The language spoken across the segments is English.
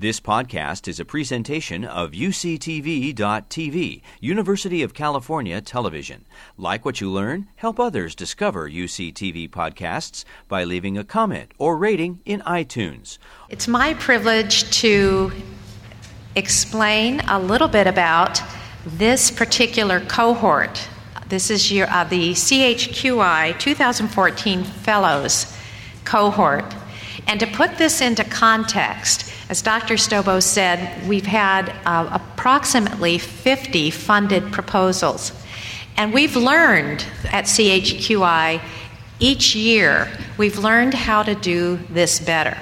This podcast is a presentation of UCTV.tv, University of California Television. Like what you learn? Help others discover UCTV podcasts by leaving a comment or rating in iTunes. It's my privilege to explain a little bit about this particular cohort. This is your, uh, the CHQI 2014 Fellows cohort. And to put this into context, as Dr. Stobo said, we've had uh, approximately 50 funded proposals. And we've learned at CHQI each year, we've learned how to do this better.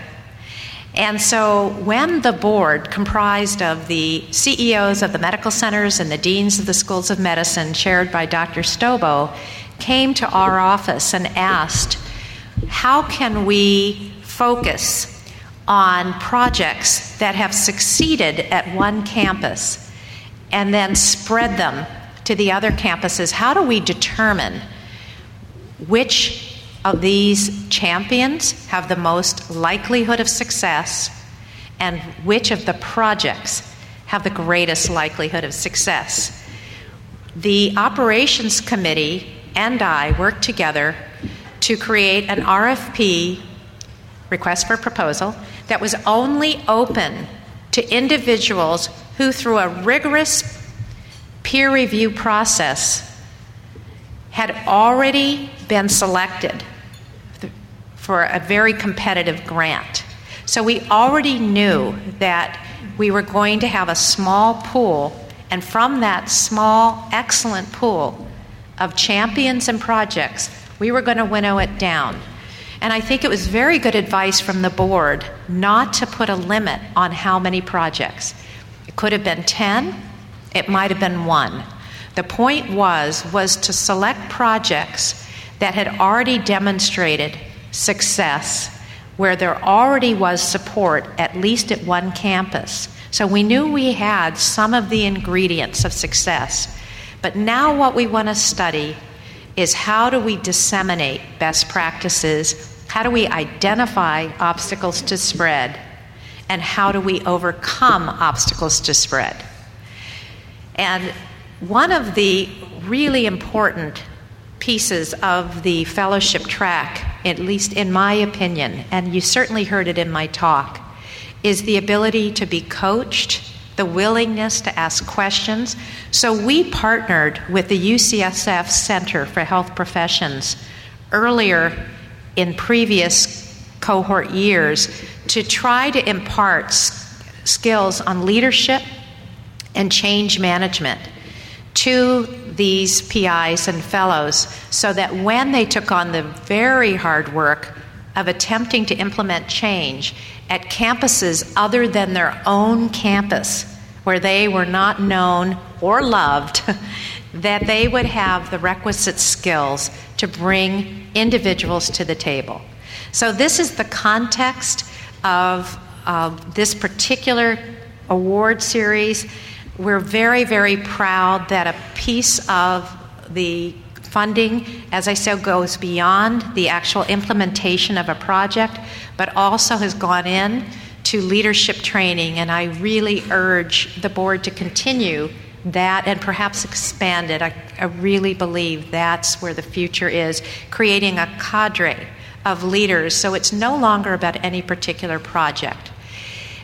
And so, when the board, comprised of the CEOs of the medical centers and the deans of the schools of medicine, chaired by Dr. Stobo, came to our office and asked, How can we focus on projects that have succeeded at one campus and then spread them to the other campuses, how do we determine which of these champions have the most likelihood of success and which of the projects have the greatest likelihood of success? The operations committee and I worked together to create an RFP request for proposal that was only open to individuals who, through a rigorous peer review process, had already been selected for a very competitive grant. So we already knew that we were going to have a small pool, and from that small, excellent pool of champions and projects, we were going to winnow it down and I think it was very good advice from the board not to put a limit on how many projects. It could have been 10, it might have been 1. The point was was to select projects that had already demonstrated success where there already was support at least at one campus. So we knew we had some of the ingredients of success. But now what we want to study is how do we disseminate best practices? How do we identify obstacles to spread? And how do we overcome obstacles to spread? And one of the really important pieces of the fellowship track, at least in my opinion, and you certainly heard it in my talk, is the ability to be coached the willingness to ask questions. So we partnered with the UCSF Center for Health Professions earlier in previous cohort years to try to impart skills on leadership and change management to these PIs and fellows so that when they took on the very hard work of attempting to implement change at campuses other than their own campus, where they were not known or loved, that they would have the requisite skills to bring individuals to the table. So, this is the context of uh, this particular award series. We're very, very proud that a piece of the funding, as I said, goes beyond the actual implementation of a project, but also has gone in to leadership training. And I really urge the board to continue that and perhaps expand it. I, I really believe that's where the future is creating a cadre of leaders so it's no longer about any particular project.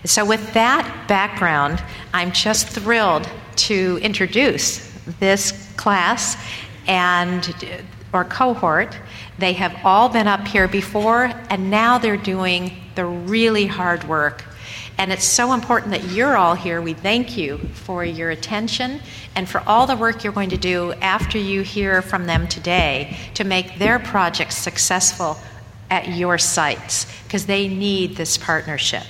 So, with that background, I'm just thrilled to introduce this class and uh, or cohort. They have all been up here before, and now they're doing the really hard work. And it's so important that you're all here. We thank you for your attention and for all the work you're going to do after you hear from them today to make their projects successful at your sites because they need this partnership.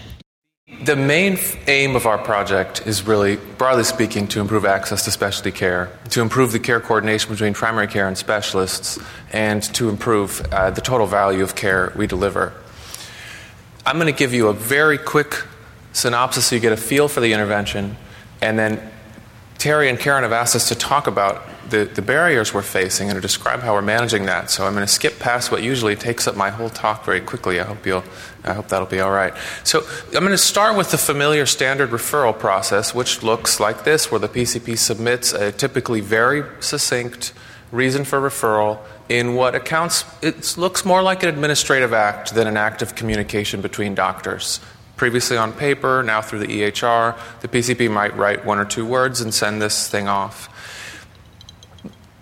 The main aim of our project is really, broadly speaking, to improve access to specialty care, to improve the care coordination between primary care and specialists, and to improve uh, the total value of care we deliver. I'm going to give you a very quick synopsis so you get a feel for the intervention, and then Terry and Karen have asked us to talk about the, the barriers we're facing and to describe how we're managing that. So I'm going to skip past what usually takes up my whole talk very quickly. I hope you'll, I hope that'll be all right. So I'm going to start with the familiar standard referral process, which looks like this, where the PCP submits a typically very succinct reason for referral in what accounts it looks more like an administrative act than an act of communication between doctors previously on paper, now through the EHR. The PCP might write one or two words and send this thing off.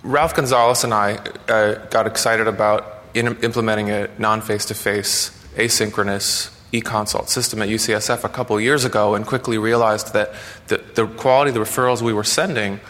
Ralph Gonzalez and I uh, got excited about in, implementing a non face to face, asynchronous e consult system at UCSF a couple years ago and quickly realized that the, the quality of the referrals we were sending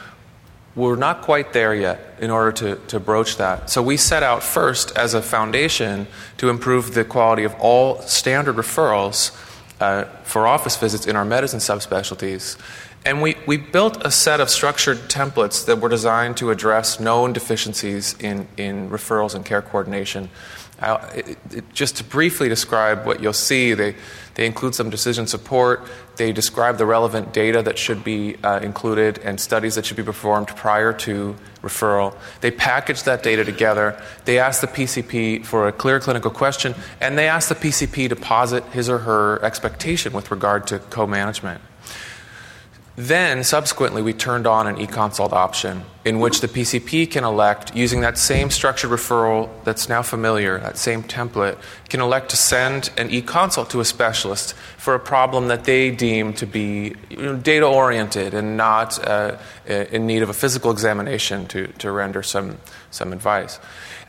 were not quite there yet in order to, to broach that. So we set out first as a foundation to improve the quality of all standard referrals uh, for office visits in our medicine subspecialties. And we, we built a set of structured templates that were designed to address known deficiencies in, in referrals and care coordination. It, it, just to briefly describe what you'll see, they, they include some decision support. They describe the relevant data that should be uh, included and studies that should be performed prior to referral. They package that data together. They ask the PCP for a clear clinical question, and they ask the PCP to posit his or her expectation with regard to co management. Then, subsequently, we turned on an e-consult option in which the PCP can elect, using that same structured referral that's now familiar, that same template, can elect to send an e-consult to a specialist for a problem that they deem to be you know, data-oriented and not uh, in need of a physical examination to, to render some, some advice.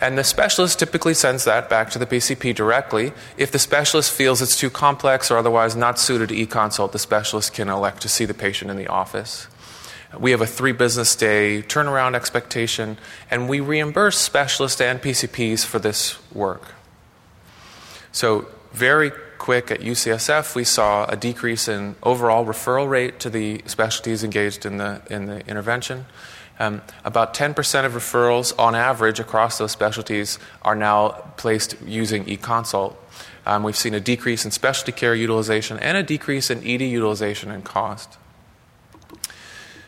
And the specialist typically sends that back to the PCP directly. If the specialist feels it's too complex or otherwise not suited to e consult, the specialist can elect to see the patient in the office. We have a three business day turnaround expectation, and we reimburse specialists and PCPs for this work. So, very quick at UCSF, we saw a decrease in overall referral rate to the specialties engaged in the, in the intervention. Um, about 10% of referrals on average across those specialties are now placed using eConsult. Um, we've seen a decrease in specialty care utilization and a decrease in ED utilization and cost.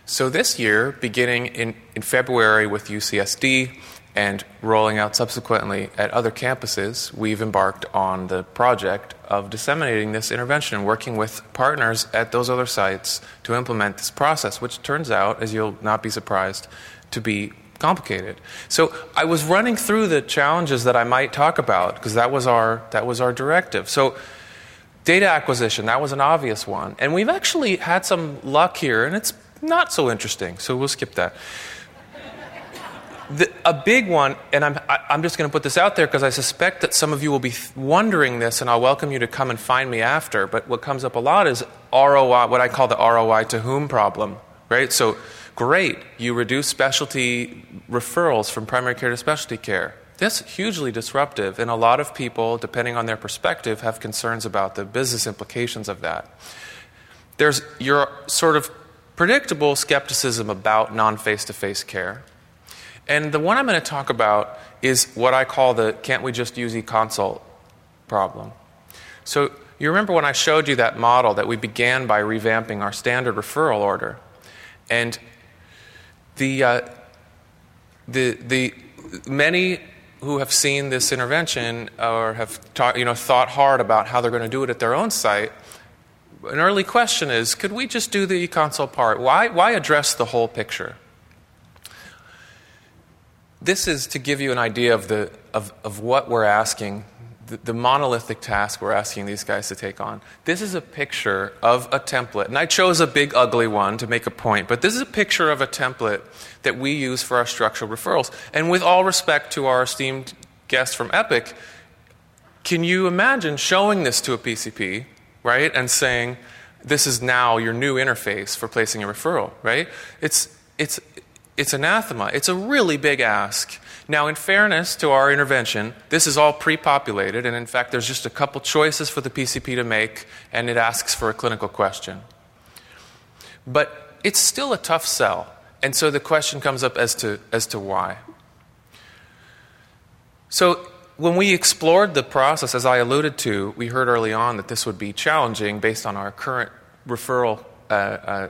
So, this year, beginning in, in February with UCSD, and rolling out subsequently at other campuses, we've embarked on the project of disseminating this intervention and working with partners at those other sites to implement this process, which turns out, as you'll not be surprised, to be complicated. So I was running through the challenges that I might talk about because that was our that was our directive. So data acquisition, that was an obvious one. And we've actually had some luck here and it's not so interesting. So we'll skip that. The, a big one, and I'm, I, am i am just going to put this out there because I suspect that some of you will be wondering this, and I'll welcome you to come and find me after. But what comes up a lot is ROI, what I call the ROI to whom problem, right? So, great, you reduce specialty referrals from primary care to specialty care. That's hugely disruptive, and a lot of people, depending on their perspective, have concerns about the business implications of that. There's your sort of predictable skepticism about non face to face care and the one I'm going to talk about is what I call the can't we just use eConsult problem. So you remember when I showed you that model that we began by revamping our standard referral order. And the, uh, the, the many who have seen this intervention or have you know, thought hard about how they're going to do it at their own site, an early question is could we just do the eConsult part? Why, why address the whole picture? This is to give you an idea of, the, of, of what we're asking, the, the monolithic task we're asking these guys to take on. This is a picture of a template, and I chose a big ugly one to make a point, but this is a picture of a template that we use for our structural referrals. And with all respect to our esteemed guest from Epic, can you imagine showing this to a PCP, right, and saying, this is now your new interface for placing a referral, right? It's, it's, it's anathema. It's a really big ask. Now, in fairness to our intervention, this is all pre populated, and in fact, there's just a couple choices for the PCP to make, and it asks for a clinical question. But it's still a tough sell, and so the question comes up as to, as to why. So, when we explored the process, as I alluded to, we heard early on that this would be challenging based on our current referral uh, uh,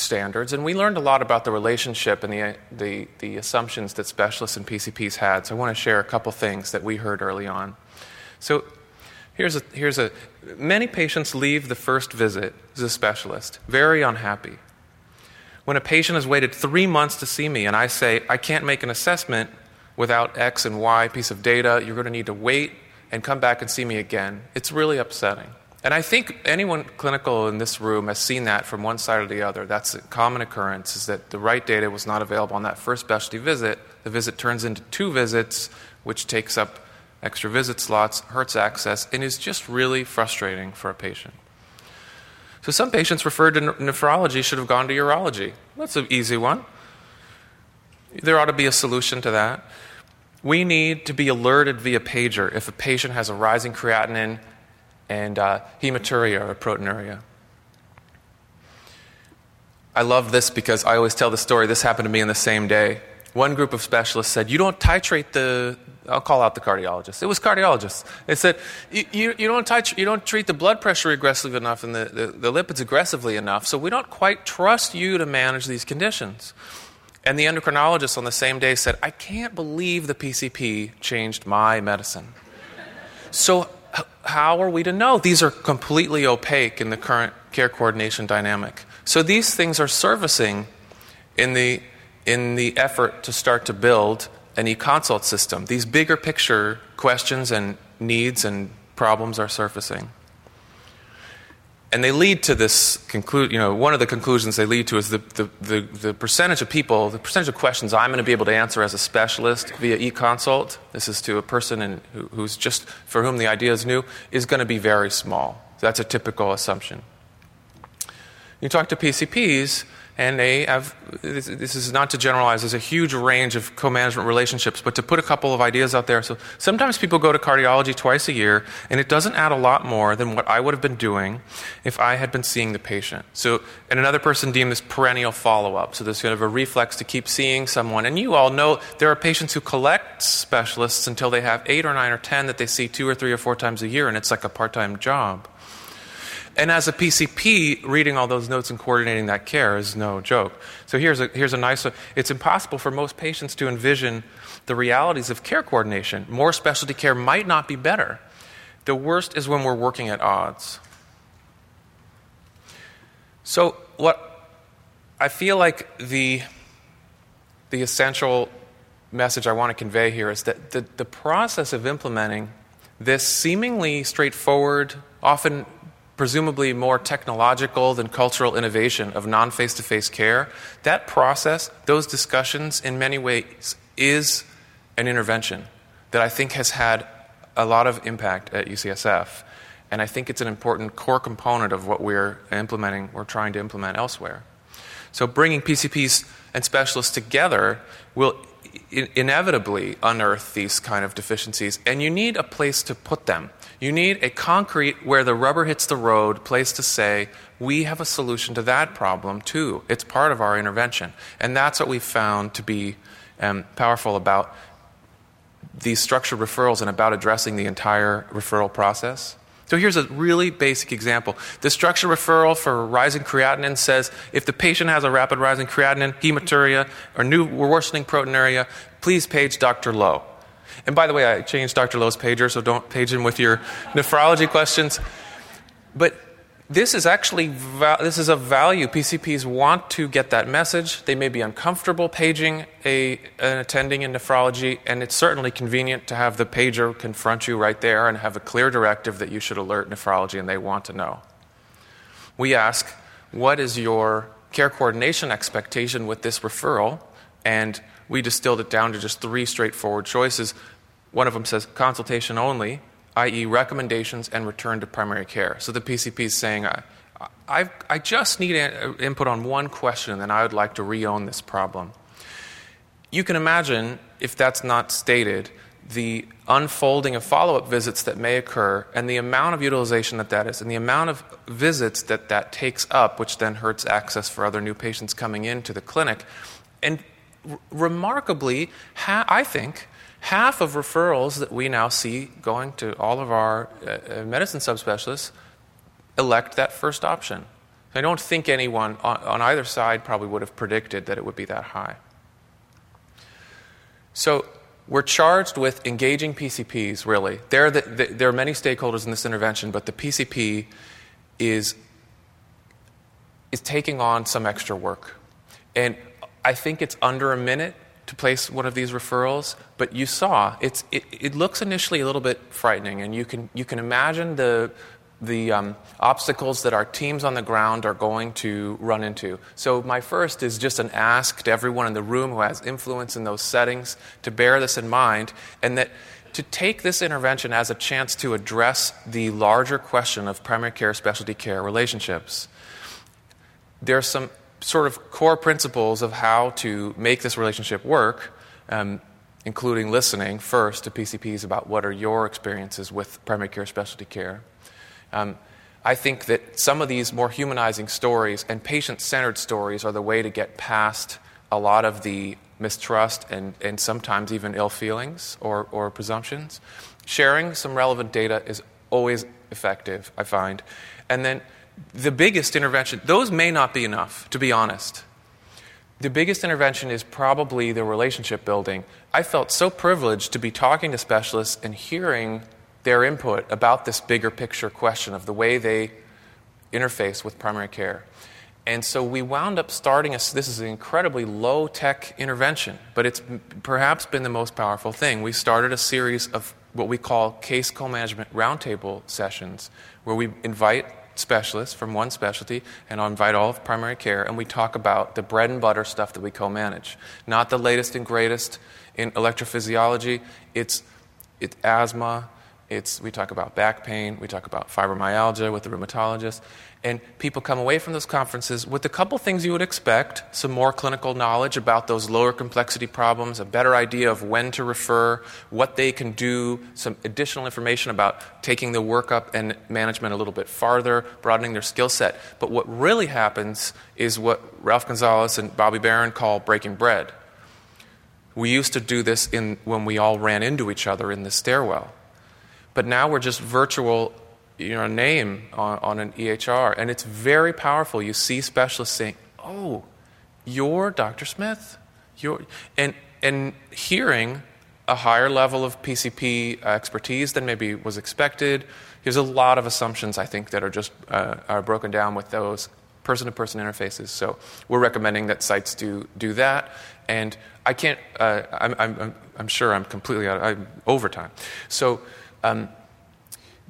standards, and we learned a lot about the relationship and the, the, the assumptions that specialists and PCPs had. So I want to share a couple things that we heard early on. So here's a, here's a many patients leave the first visit as a specialist very unhappy. When a patient has waited three months to see me and I say, I can't make an assessment without X and Y piece of data, you're going to need to wait and come back and see me again, it's really upsetting. And I think anyone clinical in this room has seen that from one side or the other. That's a common occurrence, is that the right data was not available on that first specialty visit. The visit turns into two visits, which takes up extra visit slots, hurts access, and is just really frustrating for a patient. So some patients referred to nephrology should have gone to urology. That's an easy one. There ought to be a solution to that. We need to be alerted via pager if a patient has a rising creatinine and uh, hematuria or proteinuria. I love this because I always tell the story. This happened to me in the same day. One group of specialists said, You don't titrate the, I'll call out the cardiologist. It was cardiologists. They said, You, you, you don't, titr- you don't treat the blood pressure aggressively enough and the, the, the lipids aggressively enough, so we don't quite trust you to manage these conditions. And the endocrinologist on the same day said, I can't believe the PCP changed my medicine. So how are we to know? These are completely opaque in the current care coordination dynamic. So these things are servicing in the, in the effort to start to build an e-consult system. These bigger picture questions and needs and problems are surfacing and they lead to this conclude you know one of the conclusions they lead to is the, the, the, the, percentage of people the percentage of questions i'm going to be able to answer as a specialist via e-consult this is to a person in, who, who's just for whom the idea is new is going to be very small. That's a typical assumption. You talk to pcps and they have this, is not to generalize there's a huge range of co-management relationships but to put a couple of ideas out there so sometimes people go to cardiology twice a year and it doesn't add a lot more than what i would have been doing if i had been seeing the patient. So and another person deemed this perennial follow-up so there's kind of a reflex to keep seeing someone. And you all know there are patients who collect specialists until they have eight or nine or ten that they see two or three or four times a year and it's like a part-time job and as a PCP, reading all those notes and coordinating that care is no joke. So here's a, here's a nice it's impossible for most patients to envision the realities of care coordination. More specialty care might not be better. The worst is when we're working at odds. So, what I feel like the, the essential message I want to convey here is that the, the process of implementing this seemingly straightforward, often presumably more technological than cultural innovation of non face to face care, that process, those discussions, in many ways, is an intervention that I think has had a lot of impact at UCSF. And I think it's an important core component of what we're implementing, we're trying to implement elsewhere. So bringing PCPs and specialists together will inevitably unearth these kind of deficiencies, and you need a place to put them. You need a concrete, where the rubber hits the road, place to say, we have a solution to that problem too. It's part of our intervention. And that's what we found to be um, powerful about these structured referrals and about addressing the entire referral process. So here's a really basic example. The structure referral for rising creatinine says if the patient has a rapid rising creatinine, hematuria, or new worsening proteinuria, please page Dr. Lowe. And by the way, I changed Dr. Lowe's pager, so don't page him with your nephrology questions. But this is actually this is a value. PCPs want to get that message. They may be uncomfortable paging a, an attending in nephrology, and it's certainly convenient to have the pager confront you right there and have a clear directive that you should alert nephrology, and they want to know. We ask, what is your care coordination expectation with this referral? And we distilled it down to just three straightforward choices. One of them says consultation only, i.e., recommendations and return to primary care. So the PCP is saying, I, I, I just need uh, input on one question, and I would like to re own this problem. You can imagine, if that's not stated, the unfolding of follow up visits that may occur and the amount of utilization that that is and the amount of visits that that takes up, which then hurts access for other new patients coming into the clinic. And remarkably, ha- I think, half of referrals that we now see going to all of our uh, uh, medicine subspecialists elect that first option. I don't think anyone on, on either side probably would have predicted that it would be that high. So we're charged with engaging PCPs, really. There, the, the, there are many stakeholders in this intervention, but the PCP is, is taking on some extra work. And I think it's under a minute to place one of these referrals, but you saw it's, it, it looks initially a little bit frightening, and you can, you can imagine the, the um, obstacles that our teams on the ground are going to run into. So, my first is just an ask to everyone in the room who has influence in those settings to bear this in mind, and that to take this intervention as a chance to address the larger question of primary care specialty care relationships. There are some sort of core principles of how to make this relationship work, um, including listening first to PCPs about what are your experiences with primary care specialty care. Um, I think that some of these more humanizing stories and patient centered stories are the way to get past a lot of the mistrust and, and sometimes even ill feelings or, or presumptions. Sharing some relevant data is always effective, I find. And then the biggest intervention, those may not be enough, to be honest. The biggest intervention is probably the relationship building. I felt so privileged to be talking to specialists and hearing their input about this bigger picture question of the way they interface with primary care. And so we wound up starting a, this is an incredibly low tech intervention, but it's perhaps been the most powerful thing. We started a series of what we call case co management roundtable sessions, where we invite specialists from one specialty and I'll invite all of primary care, and we talk about the bread and butter stuff that we co manage. Not the latest and greatest in electrophysiology, it's, it's asthma, it's, we talk about back pain, we talk about fibromyalgia with the rheumatologist, and people come away from those conferences with a couple things you would expect some more clinical knowledge about those lower complexity problems, a better idea of when to refer, what they can do, some additional information about taking the workup and management a little bit farther, broadening their skill set. But what really happens is what Ralph Gonzalez and Bobby Baron call breaking bread. We used to do this in, when we all ran into each other in the stairwell but now we're just virtual you know, name on, on an EHR, and it's very powerful. You see specialists saying, "Oh, you're Dr. Smith," you're, and and hearing a higher level of PCP expertise than maybe was expected. There's a lot of assumptions I think that are just uh, are broken down with those person-to-person interfaces. So we're recommending that sites do do that. And I can't. Uh, I'm, I'm, I'm sure I'm completely out. I'm overtime. So um,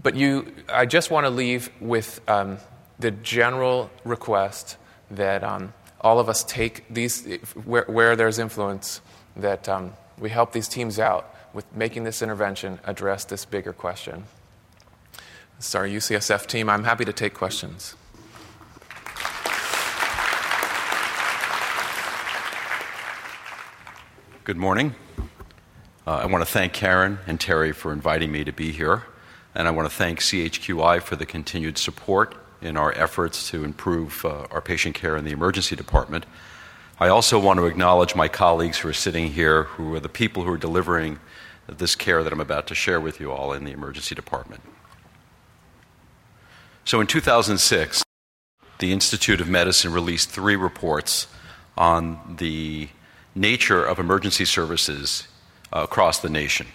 but you, I just want to leave with um, the general request that um, all of us take these, where, where there's influence, that um, we help these teams out with making this intervention address this bigger question. Sorry, UCSF team, I'm happy to take questions. Good morning. Uh, I want to thank Karen and Terry for inviting me to be here, and I want to thank CHQI for the continued support in our efforts to improve uh, our patient care in the emergency department. I also want to acknowledge my colleagues who are sitting here, who are the people who are delivering this care that I'm about to share with you all in the emergency department. So in 2006, the Institute of Medicine released three reports on the nature of emergency services across the nation.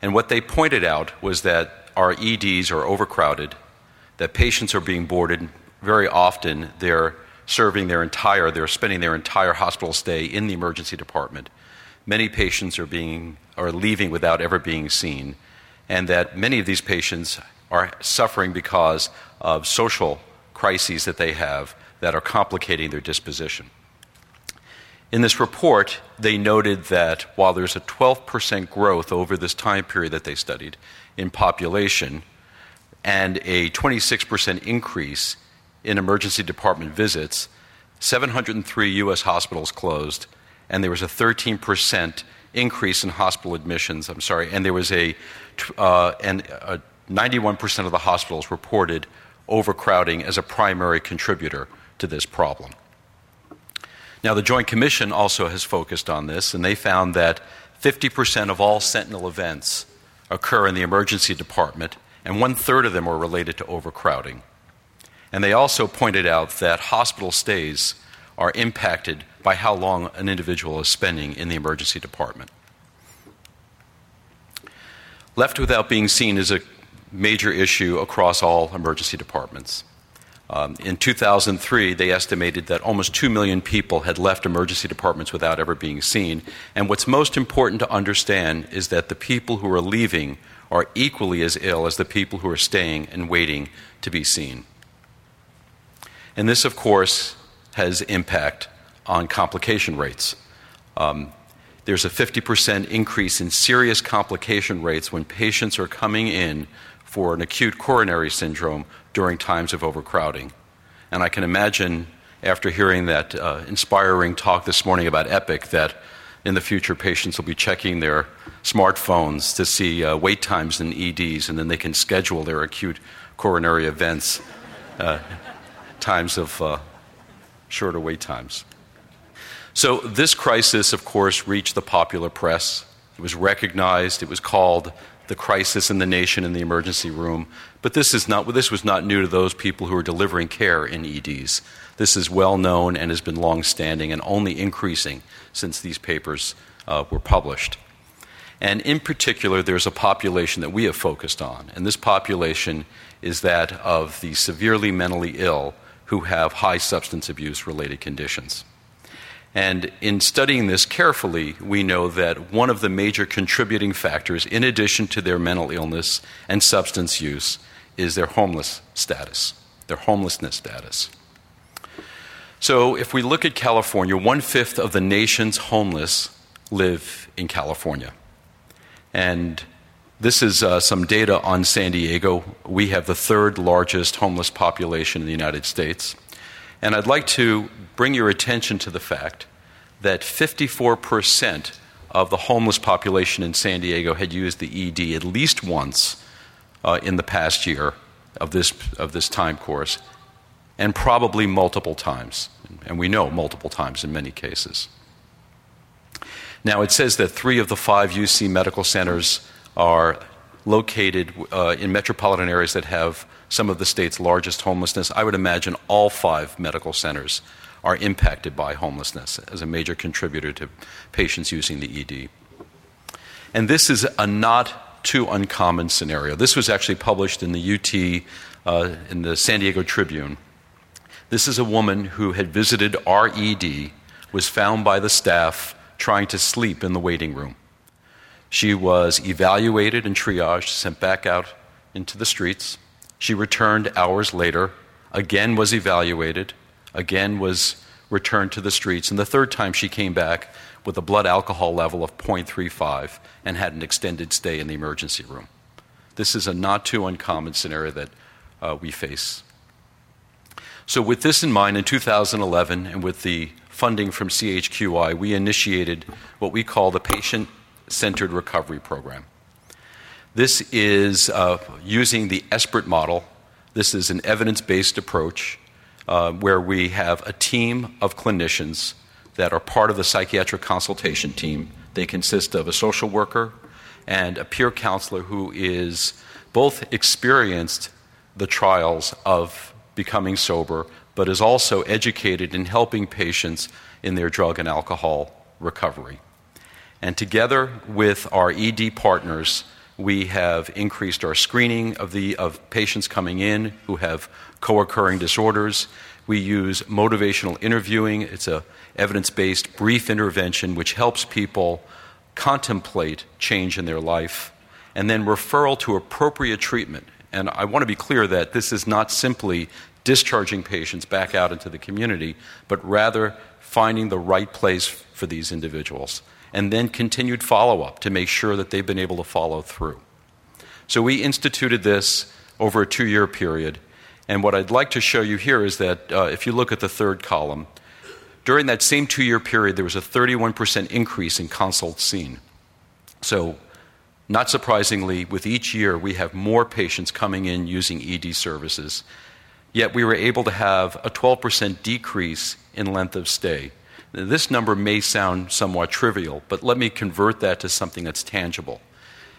And what they pointed out was that our EDs are overcrowded, that patients are being boarded. Very often, they're serving their entire, they're spending their entire hospital stay in the emergency department. Many patients are, being, are leaving without ever being seen, and that many of these patients are suffering because of social crises that they have that are complicating their disposition. In this report, they noted that while there's a 12% growth over this time period that they studied in population and a 26% increase in emergency department visits, 703 U.S. hospitals closed, and there was a 13% increase in hospital admissions. I'm sorry, and there was a, uh, and a 91% of the hospitals reported overcrowding as a primary contributor to this problem. Now, the Joint Commission also has focused on this, and they found that 50% of all sentinel events occur in the emergency department, and one third of them are related to overcrowding. And they also pointed out that hospital stays are impacted by how long an individual is spending in the emergency department. Left without being seen is a major issue across all emergency departments. Um, in 2003, they estimated that almost 2 million people had left emergency departments without ever being seen. And what's most important to understand is that the people who are leaving are equally as ill as the people who are staying and waiting to be seen. And this, of course, has impact on complication rates. Um, there's a 50% increase in serious complication rates when patients are coming in for an acute coronary syndrome during times of overcrowding. And I can imagine, after hearing that uh, inspiring talk this morning about EPIC, that in the future patients will be checking their smartphones to see uh, wait times in EDs, and then they can schedule their acute coronary events, uh, times of uh, shorter wait times. So, this crisis, of course, reached the popular press. It was recognized, it was called the crisis in the nation in the emergency room. But this, is not, this was not new to those people who are delivering care in EDs. This is well known and has been long standing and only increasing since these papers uh, were published. And in particular, there's a population that we have focused on, and this population is that of the severely mentally ill who have high substance abuse related conditions. And in studying this carefully, we know that one of the major contributing factors, in addition to their mental illness and substance use, is their homeless status, their homelessness status. So, if we look at California, one fifth of the nation's homeless live in California. And this is uh, some data on San Diego. We have the third largest homeless population in the United States. And I'd like to bring your attention to the fact that 54% of the homeless population in San Diego had used the ED at least once uh, in the past year of this, of this time course, and probably multiple times. And we know multiple times in many cases. Now, it says that three of the five UC medical centers are located uh, in metropolitan areas that have some of the state's largest homelessness. I would imagine all five medical centers are impacted by homelessness as a major contributor to patients using the ED. And this is a not too uncommon scenario. This was actually published in the UT, uh, in the San Diego Tribune. This is a woman who had visited our ED, was found by the staff trying to sleep in the waiting room. She was evaluated and triaged, sent back out into the streets. She returned hours later, again was evaluated, again was returned to the streets. And the third time she came back with a blood alcohol level of 0.35 and had an extended stay in the emergency room. This is a not too uncommon scenario that uh, we face. So, with this in mind, in 2011, and with the funding from CHQI, we initiated what we call the Patient Centered Recovery Program. This is uh, using the SBIRT model. This is an evidence based approach uh, where we have a team of clinicians that are part of the psychiatric consultation team. They consist of a social worker and a peer counselor who is both experienced the trials of becoming sober, but is also educated in helping patients in their drug and alcohol recovery. And together with our ED partners, we have increased our screening of, the, of patients coming in who have co occurring disorders. We use motivational interviewing. It's a evidence-based brief intervention which helps people contemplate change in their life and then referral to appropriate treatment. And I want to be clear that this is not simply discharging patients back out into the community, but rather finding the right place for these individuals and then continued follow up to make sure that they've been able to follow through. So we instituted this over a two year period. And what I'd like to show you here is that uh, if you look at the third column, during that same two year period, there was a 31% increase in consults seen. So, not surprisingly, with each year, we have more patients coming in using ED services. Yet we were able to have a 12% decrease in length of stay. This number may sound somewhat trivial, but let me convert that to something that's tangible.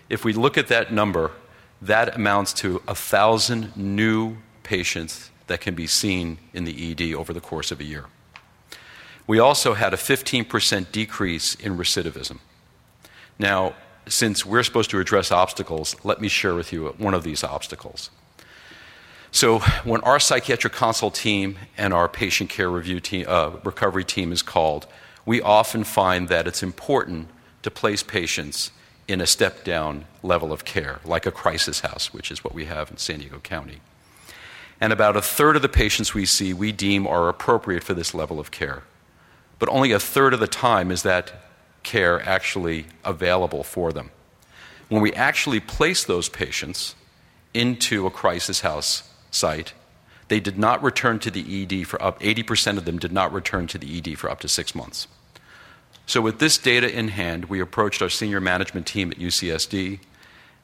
If we look at that number, that amounts to 1,000 new patients that can be seen in the ED over the course of a year. We also had a 15% decrease in recidivism. Now, since we're supposed to address obstacles, let me share with you one of these obstacles. So, when our psychiatric consult team and our patient care review team, uh, recovery team is called, we often find that it's important to place patients in a step down level of care, like a crisis house, which is what we have in San Diego County. And about a third of the patients we see we deem are appropriate for this level of care. But only a third of the time is that care actually available for them. When we actually place those patients into a crisis house site, they did not return to the ED for up 80% of them did not return to the ED for up to 6 months. So with this data in hand, we approached our senior management team at UCSD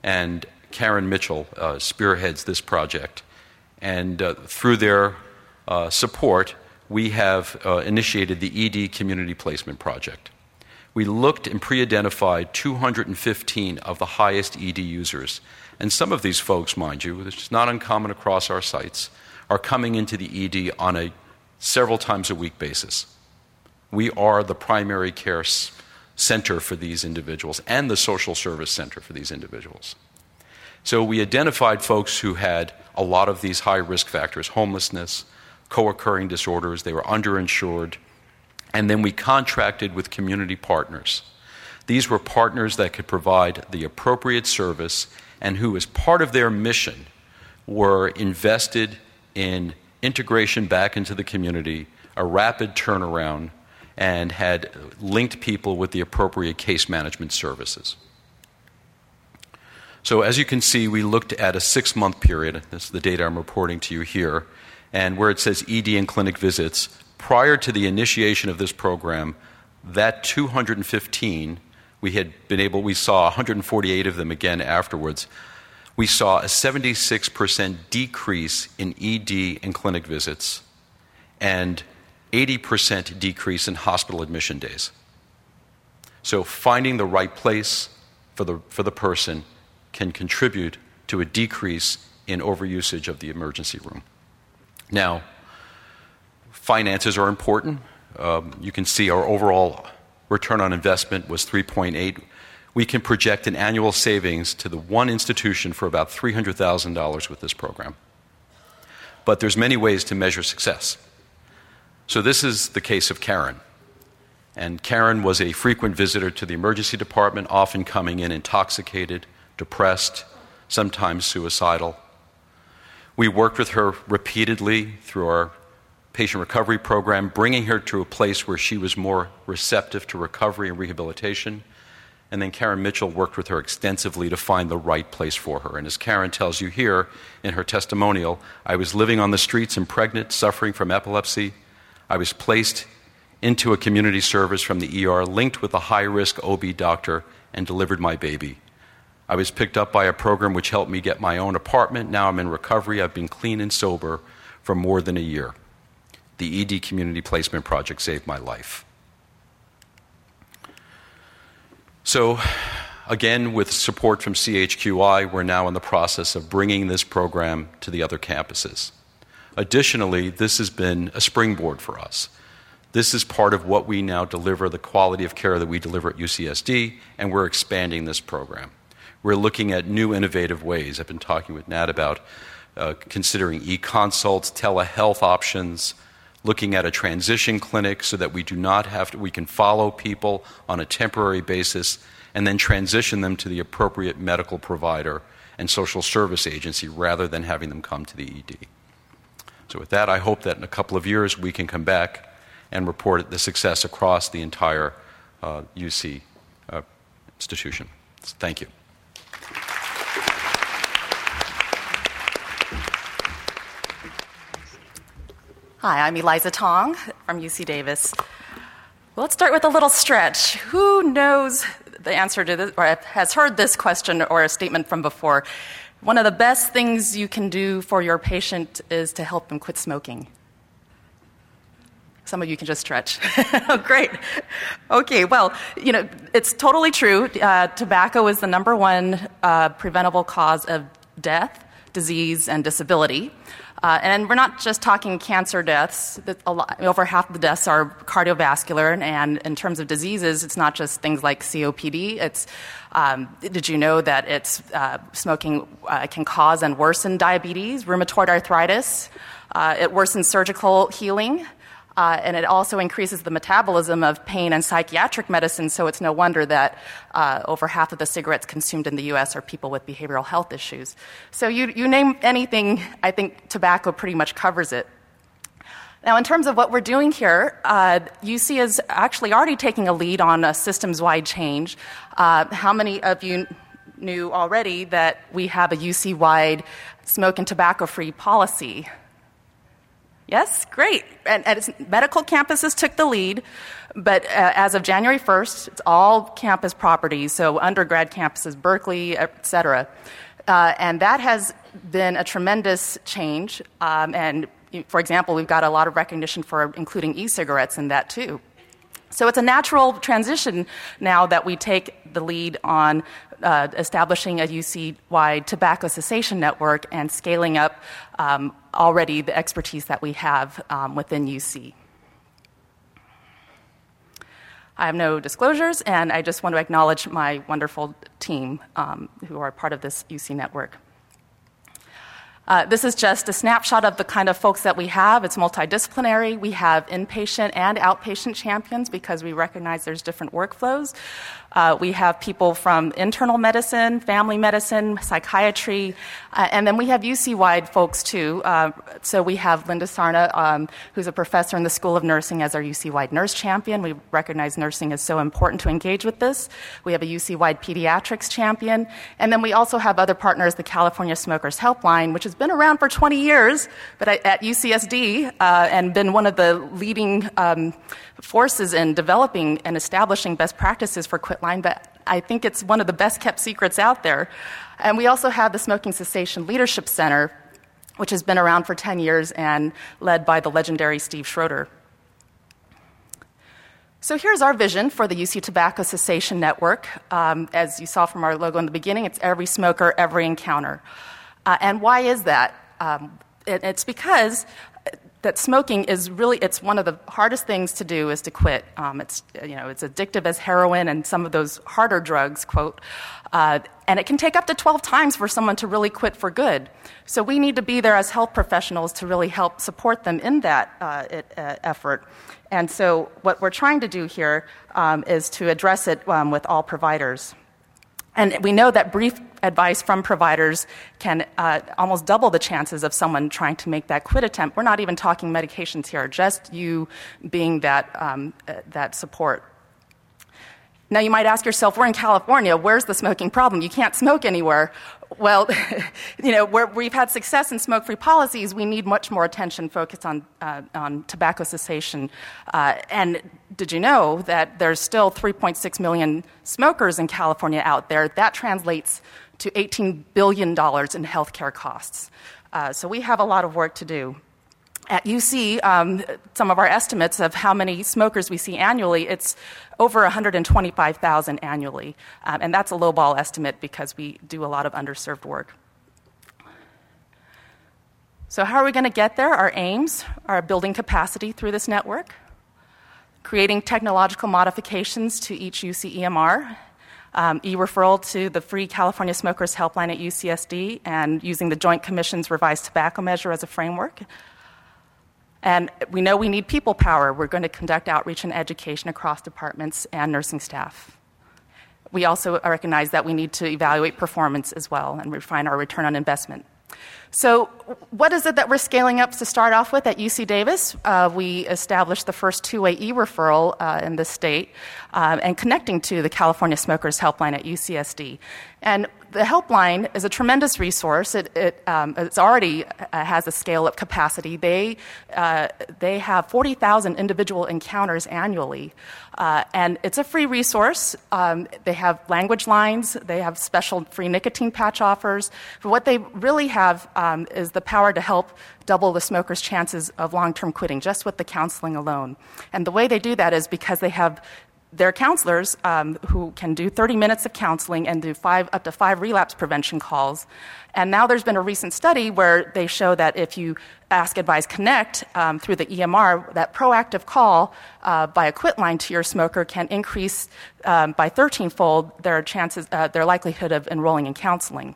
and Karen Mitchell uh, spearheads this project. And uh, through their uh, support, we have uh, initiated the ED Community Placement Project we looked and pre identified 215 of the highest ED users. And some of these folks, mind you, which is not uncommon across our sites, are coming into the ED on a several times a week basis. We are the primary care center for these individuals and the social service center for these individuals. So we identified folks who had a lot of these high risk factors homelessness, co occurring disorders, they were underinsured and then we contracted with community partners. These were partners that could provide the appropriate service and who, as part of their mission, were invested in integration back into the community, a rapid turnaround, and had linked people with the appropriate case management services. So, as you can see, we looked at a six month period. This is the data I'm reporting to you here. And where it says ED and clinic visits, prior to the initiation of this program, that 215, we had been able, we saw 148 of them again afterwards. We saw a 76% decrease in ED and clinic visits and 80% decrease in hospital admission days. So, finding the right place for the, for the person can contribute to a decrease in overusage of the emergency room. Now, Finances are important. Um, you can see our overall return on investment was 3.8. We can project an annual savings to the one institution for about $300,000 with this program. But there's many ways to measure success. So this is the case of Karen. And Karen was a frequent visitor to the emergency department, often coming in intoxicated, depressed, sometimes suicidal. We worked with her repeatedly through our patient recovery program, bringing her to a place where she was more receptive to recovery and rehabilitation. And then Karen Mitchell worked with her extensively to find the right place for her. And as Karen tells you here in her testimonial, I was living on the streets and pregnant, suffering from epilepsy. I was placed into a community service from the ER, linked with a high risk OB doctor, and delivered my baby. I was picked up by a program which helped me get my own apartment. Now I'm in recovery. I've been clean and sober for more than a year the ED Community Placement Project saved my life. So, again, with support from CHQI, we're now in the process of bringing this program to the other campuses. Additionally, this has been a springboard for us. This is part of what we now deliver, the quality of care that we deliver at UCSD, and we're expanding this program. We're looking at new innovative ways. I've been talking with Nat about uh, considering e consults, telehealth options, looking at a transition clinic so that we do not have to, we can follow people on a temporary basis and then transition them to the appropriate medical provider and social service agency rather than having them come to the ED. So, with that, I hope that in a couple of years we can come back and report the success across the entire uh, UC uh, institution. Thank you. Hi, I'm Elisa Tong from UC Davis. Well, let's start with a little stretch. Who knows the answer to this, or has heard this question or a statement from before? One of the best things you can do for your patient is to help them quit smoking. Some of you can just stretch. oh, great. Okay, well, you know, it's totally true. Uh, tobacco is the number one uh, preventable cause of death, disease, and disability. Uh, and we're not just talking cancer deaths. Lot, over half the deaths are cardiovascular, and in terms of diseases, it's not just things like COPD. It's um, did you know that it's uh, smoking uh, can cause and worsen diabetes, rheumatoid arthritis? Uh, it worsens surgical healing. Uh, and it also increases the metabolism of pain and psychiatric medicine, so it's no wonder that uh, over half of the cigarettes consumed in the US are people with behavioral health issues. So, you, you name anything, I think tobacco pretty much covers it. Now, in terms of what we're doing here, uh, UC is actually already taking a lead on a systems wide change. Uh, how many of you knew already that we have a UC wide smoke and tobacco free policy? Yes, great. And, and medical campuses took the lead, but uh, as of January 1st, it's all campus properties, so undergrad campuses, Berkeley, et cetera. Uh, and that has been a tremendous change. Um, and for example, we've got a lot of recognition for including e cigarettes in that too. So it's a natural transition now that we take the lead on uh, establishing a UC wide tobacco cessation network and scaling up um, already the expertise that we have um, within UC. I have no disclosures, and I just want to acknowledge my wonderful team um, who are part of this UC network. Uh, this is just a snapshot of the kind of folks that we have. It's multidisciplinary. We have inpatient and outpatient champions because we recognize there's different workflows. Uh, we have people from internal medicine, family medicine, psychiatry, uh, and then we have UC wide folks too. Uh, so we have Linda Sarna, um, who's a professor in the School of Nursing, as our UC wide nurse champion. We recognize nursing is so important to engage with this. We have a UC wide pediatrics champion. And then we also have other partners, the California Smokers Helpline, which has been around for 20 years, but at UCSD, uh, and been one of the leading um, forces in developing and establishing best practices for quitline, but I think it's one of the best kept secrets out there. And we also have the Smoking Cessation Leadership Center, which has been around for 10 years and led by the legendary Steve Schroeder. So here's our vision for the UC Tobacco Cessation Network. Um, as you saw from our logo in the beginning, it's every smoker, every encounter. Uh, and why is that? Um, it, it's because that smoking is really it's one of the hardest things to do is to quit. Um, it's you know it's addictive as heroin and some of those harder drugs quote uh, and it can take up to 12 times for someone to really quit for good. So we need to be there as health professionals to really help support them in that uh, it, uh, effort. And so what we're trying to do here um, is to address it um, with all providers. And we know that brief advice from providers can uh, almost double the chances of someone trying to make that quit attempt. We're not even talking medications here, just you being that, um, uh, that support. Now, you might ask yourself, we're in California, where's the smoking problem? You can't smoke anywhere. Well, you know, where we've had success in smoke free policies, we need much more attention focused on, uh, on tobacco cessation. Uh, and did you know that there's still 3.6 million smokers in California out there? That translates to $18 billion in healthcare costs. Uh, so we have a lot of work to do. At UC, um, some of our estimates of how many smokers we see annually, it's over 125,000 annually. Um, and that's a lowball estimate because we do a lot of underserved work. So, how are we going to get there? Our aims are building capacity through this network, creating technological modifications to each UC EMR, um, e referral to the free California Smokers Helpline at UCSD, and using the Joint Commission's revised tobacco measure as a framework. And we know we need people power. We're going to conduct outreach and education across departments and nursing staff. We also recognize that we need to evaluate performance as well and refine our return on investment. So, what is it that we're scaling up to start off with at UC Davis? Uh, we established the first two way e referral uh, in the state uh, and connecting to the California Smokers Helpline at UCSD. And the helpline is a tremendous resource. It, it um, already uh, has a scale up capacity. They, uh, they have 40,000 individual encounters annually. Uh, and it's a free resource. Um, they have language lines, they have special free nicotine patch offers. But what they really have um, is the power to help double the smoker's chances of long term quitting just with the counseling alone. And the way they do that is because they have they're counselors um, who can do 30 minutes of counseling and do five, up to five relapse prevention calls. And now there's been a recent study where they show that if you Ask Advise Connect um, through the EMR, that proactive call uh, by a quit line to your smoker can increase um, by 13 fold their chances, uh, their likelihood of enrolling in counseling.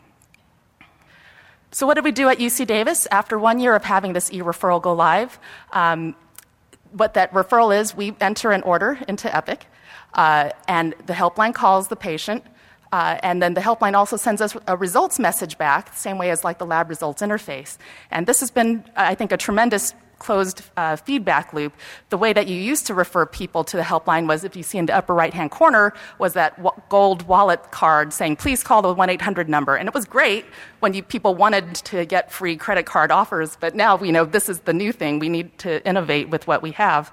So, what did we do at UC Davis after one year of having this e referral go live? Um, what that referral is, we enter an order into Epic. Uh, and the helpline calls the patient. Uh, and then the helpline also sends us a results message back, the same way as like the lab results interface. And this has been, I think, a tremendous closed uh, feedback loop. The way that you used to refer people to the helpline was, if you see in the upper right hand corner, was that w- gold wallet card saying, please call the 1 800 number. And it was great when you, people wanted to get free credit card offers, but now we know this is the new thing. We need to innovate with what we have.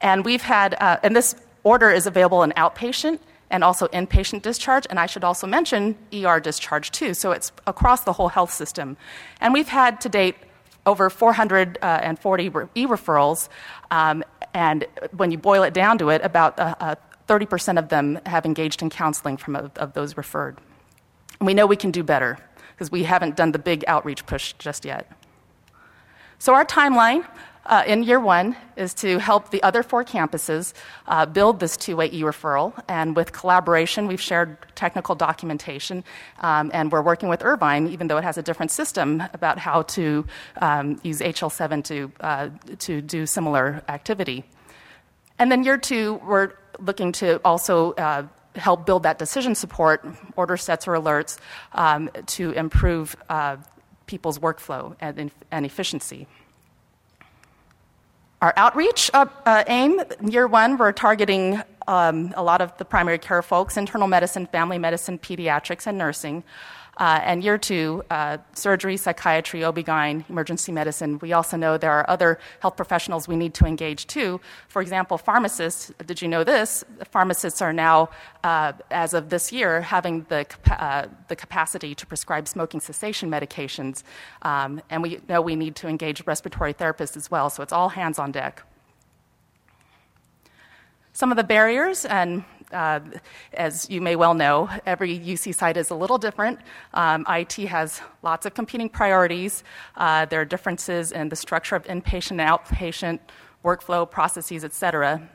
And we've had, uh, and this order is available in outpatient and also inpatient discharge, and I should also mention ER discharge too. So it's across the whole health system. And we've had to date over 440 e referrals, um, and when you boil it down to it, about uh, uh, 30% of them have engaged in counseling from uh, of those referred. And we know we can do better because we haven't done the big outreach push just yet. So, our timeline uh, in year one is to help the other four campuses uh, build this two way e referral. And with collaboration, we've shared technical documentation, um, and we're working with Irvine, even though it has a different system, about how to um, use HL7 to, uh, to do similar activity. And then year two, we're looking to also uh, help build that decision support, order sets or alerts, um, to improve uh, people's workflow and, and efficiency. Our outreach uh, uh, aim, year one, we're targeting um, a lot of the primary care folks, internal medicine, family medicine, pediatrics, and nursing. Uh, and year two, uh, surgery, psychiatry, OB-GYN, emergency medicine. We also know there are other health professionals we need to engage too. For example, pharmacists, did you know this? Pharmacists are now, uh, as of this year, having the, uh, the capacity to prescribe smoking cessation medications. Um, and we know we need to engage respiratory therapists as well, so it's all hands on deck. Some of the barriers, and uh, as you may well know, every UC site is a little different. Um, IT has lots of competing priorities. Uh, there are differences in the structure of inpatient and outpatient workflow processes, et cetera.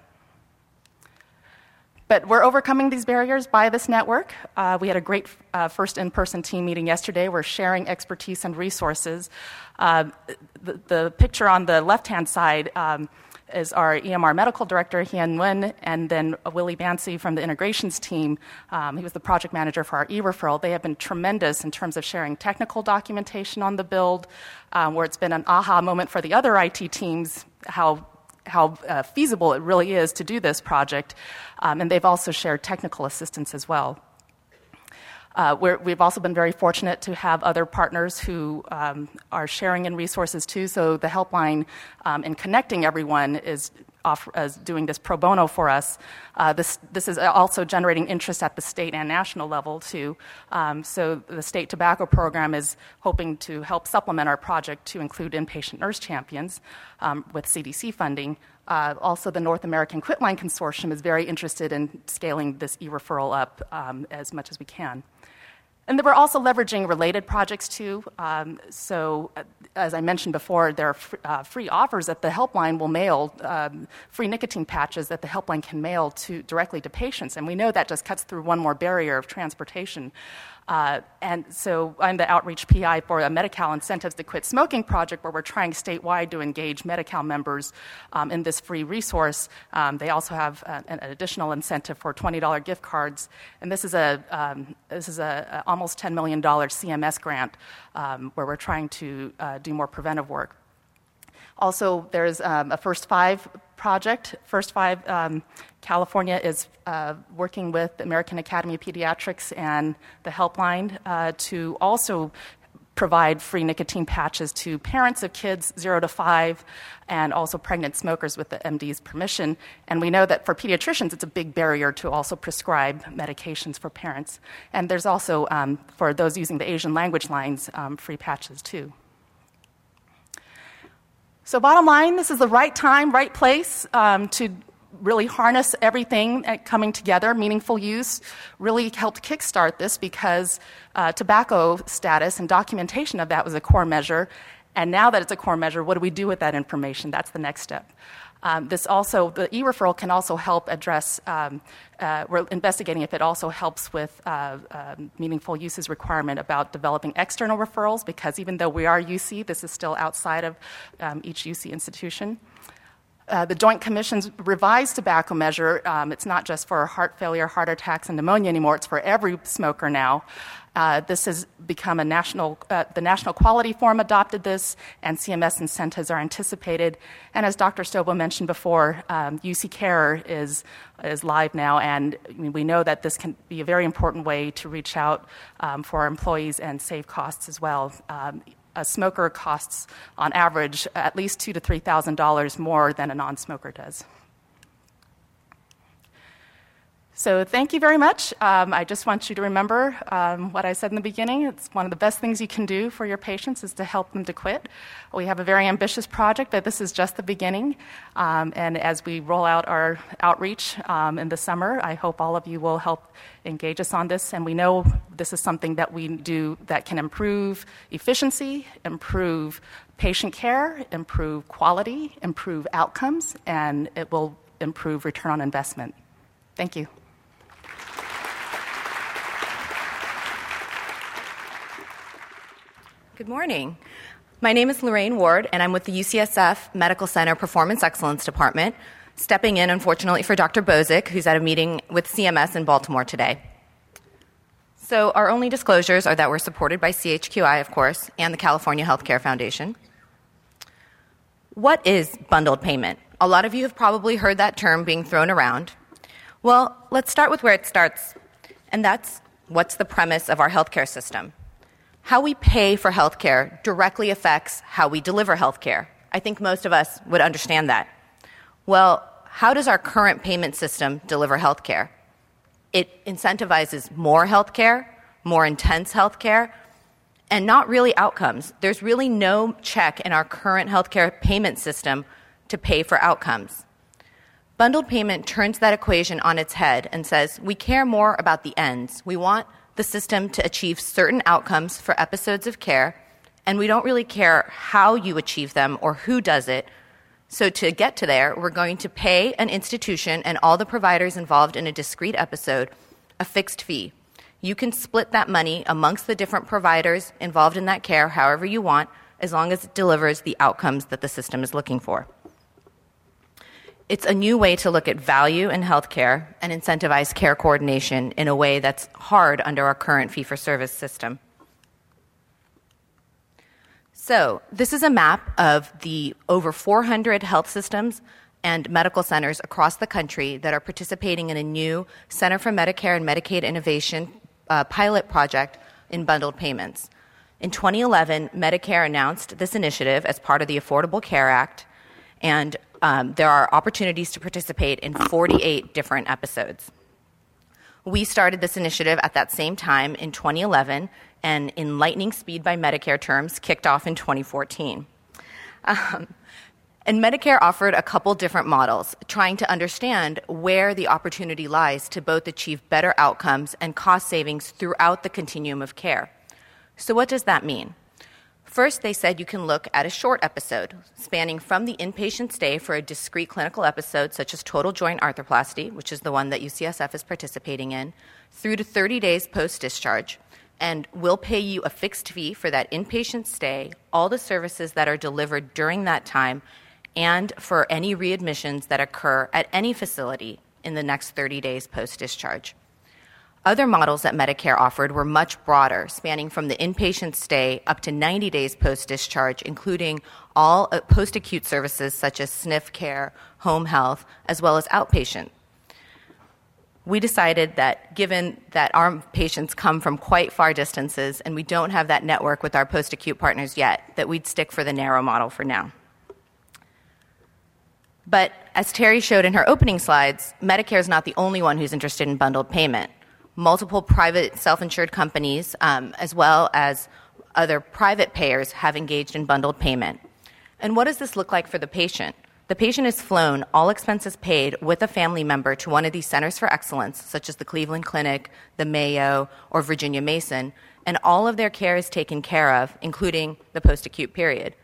But we're overcoming these barriers by this network. Uh, we had a great uh, first in person team meeting yesterday. We're sharing expertise and resources. Uh, the, the, picture on the left hand side um, is our EMR medical director, Hien Nguyen, and then Willie Bancy from the integrations team. Um, he was the project manager for our e-referral. They have been tremendous in terms of sharing technical documentation on the build, um, where it's been an aha moment for the other IT teams, how how uh, feasible it really is to do this project. Um, and they've also shared technical assistance as well. Uh, we have also been very fortunate to have other partners who um, are sharing in resources too. So the helpline um, and connecting everyone is, off, is doing this pro bono for us. Uh, this, this is also generating interest at the state and national level too. Um, so the state tobacco program is hoping to help supplement our project to include inpatient nurse champions um, with CDC funding. Uh, also, the North American Quitline Consortium is very interested in scaling this e referral up um, as much as we can. And we're also leveraging related projects too. Um, so, uh, as I mentioned before, there are fr- uh, free offers that the helpline will mail, um, free nicotine patches that the helpline can mail to directly to patients. And we know that just cuts through one more barrier of transportation. Uh, and so I'm the outreach PI for a Medi-Cal Incentives to Quit Smoking project where we're trying statewide to engage Medi-Cal members um, in this free resource. Um, they also have an, an, additional incentive for $20 gift cards. And this is a, um, this is a, a, almost $10 million CMS grant um, where we're trying to uh, do more preventive work. Also, there's um, a First Five project. First Five um, California is uh, working with the American Academy of Pediatrics and the helpline uh, to also provide free nicotine patches to parents of kids zero to five and also pregnant smokers with the MD's permission. And we know that for pediatricians, it's a big barrier to also prescribe medications for parents. And there's also, um, for those using the Asian language lines, um, free patches too. So, bottom line, this is the right time, right place um, to really harness everything coming together, meaningful use, really helped kickstart this because uh, tobacco status and documentation of that was a core measure. And now that it's a core measure, what do we do with that information? That's the next step. Um, this also, the e-referral can also help address, um, uh, we're investigating if it also helps with uh, uh, meaningful uses requirement about developing external referrals because even though we are UC, this is still outside of um, each UC institution. Uh, the Joint Commission's revised tobacco measure, um, it's not just for heart failure, heart attacks, and pneumonia anymore, it's for every smoker now. Uh, this has become a national, uh, the National Quality Forum adopted this, and CMS incentives are anticipated. And as Dr. Stobo mentioned before, um, UC Care is, is live now, and we know that this can be a very important way to reach out um, for our employees and save costs as well. Um, a smoker costs on average at least two to three thousand dollars more than a non-smoker does. So, thank you very much. Um, I just want you to remember um, what I said in the beginning. It's one of the best things you can do for your patients is to help them to quit. We have a very ambitious project, but this is just the beginning. Um, and as we roll out our outreach um, in the summer, I hope all of you will help engage us on this. And we know this is something that we do that can improve efficiency, improve patient care, improve quality, improve outcomes, and it will improve return on investment. Thank you. Good morning. My name is Lorraine Ward, and I'm with the UCSF Medical Center Performance Excellence Department, stepping in, unfortunately, for Dr. Bozic, who's at a meeting with CMS in Baltimore today. So, our only disclosures are that we're supported by CHQI, of course, and the California Healthcare Foundation. What is bundled payment? A lot of you have probably heard that term being thrown around. Well, let's start with where it starts, and that's what's the premise of our healthcare system? How we pay for healthcare directly affects how we deliver healthcare. I think most of us would understand that. Well, how does our current payment system deliver healthcare? It incentivizes more healthcare, more intense healthcare, and not really outcomes. There's really no check in our current healthcare payment system to pay for outcomes. Bundled payment turns that equation on its head and says we care more about the ends. We want the system to achieve certain outcomes for episodes of care, and we don't really care how you achieve them or who does it. So, to get to there, we're going to pay an institution and all the providers involved in a discrete episode a fixed fee. You can split that money amongst the different providers involved in that care however you want, as long as it delivers the outcomes that the system is looking for. It's a new way to look at value in healthcare and incentivize care coordination in a way that's hard under our current fee for service system. So, this is a map of the over 400 health systems and medical centers across the country that are participating in a new Center for Medicare and Medicaid Innovation uh, pilot project in bundled payments. In 2011, Medicare announced this initiative as part of the Affordable Care Act, and um, there are opportunities to participate in 48 different episodes. We started this initiative at that same time in 2011, and in lightning speed by Medicare terms, kicked off in 2014. Um, and Medicare offered a couple different models, trying to understand where the opportunity lies to both achieve better outcomes and cost savings throughout the continuum of care. So, what does that mean? First, they said you can look at a short episode spanning from the inpatient stay for a discrete clinical episode, such as total joint arthroplasty, which is the one that UCSF is participating in, through to 30 days post discharge. And we'll pay you a fixed fee for that inpatient stay, all the services that are delivered during that time, and for any readmissions that occur at any facility in the next 30 days post discharge. Other models that Medicare offered were much broader, spanning from the inpatient stay up to 90 days post discharge, including all uh, post acute services such as SNF care, home health, as well as outpatient. We decided that given that our patients come from quite far distances and we don't have that network with our post acute partners yet, that we'd stick for the narrow model for now. But as Terry showed in her opening slides, Medicare is not the only one who's interested in bundled payment multiple private self insured companies, um, as well as other private payers, have engaged in bundled payment. And what does this look like for the patient? The patient is flown, all expenses paid, with a family member to one of these centers for excellence, such as the Cleveland Clinic, the Mayo, or Virginia Mason, and all of their care is taken care of, including the post acute period.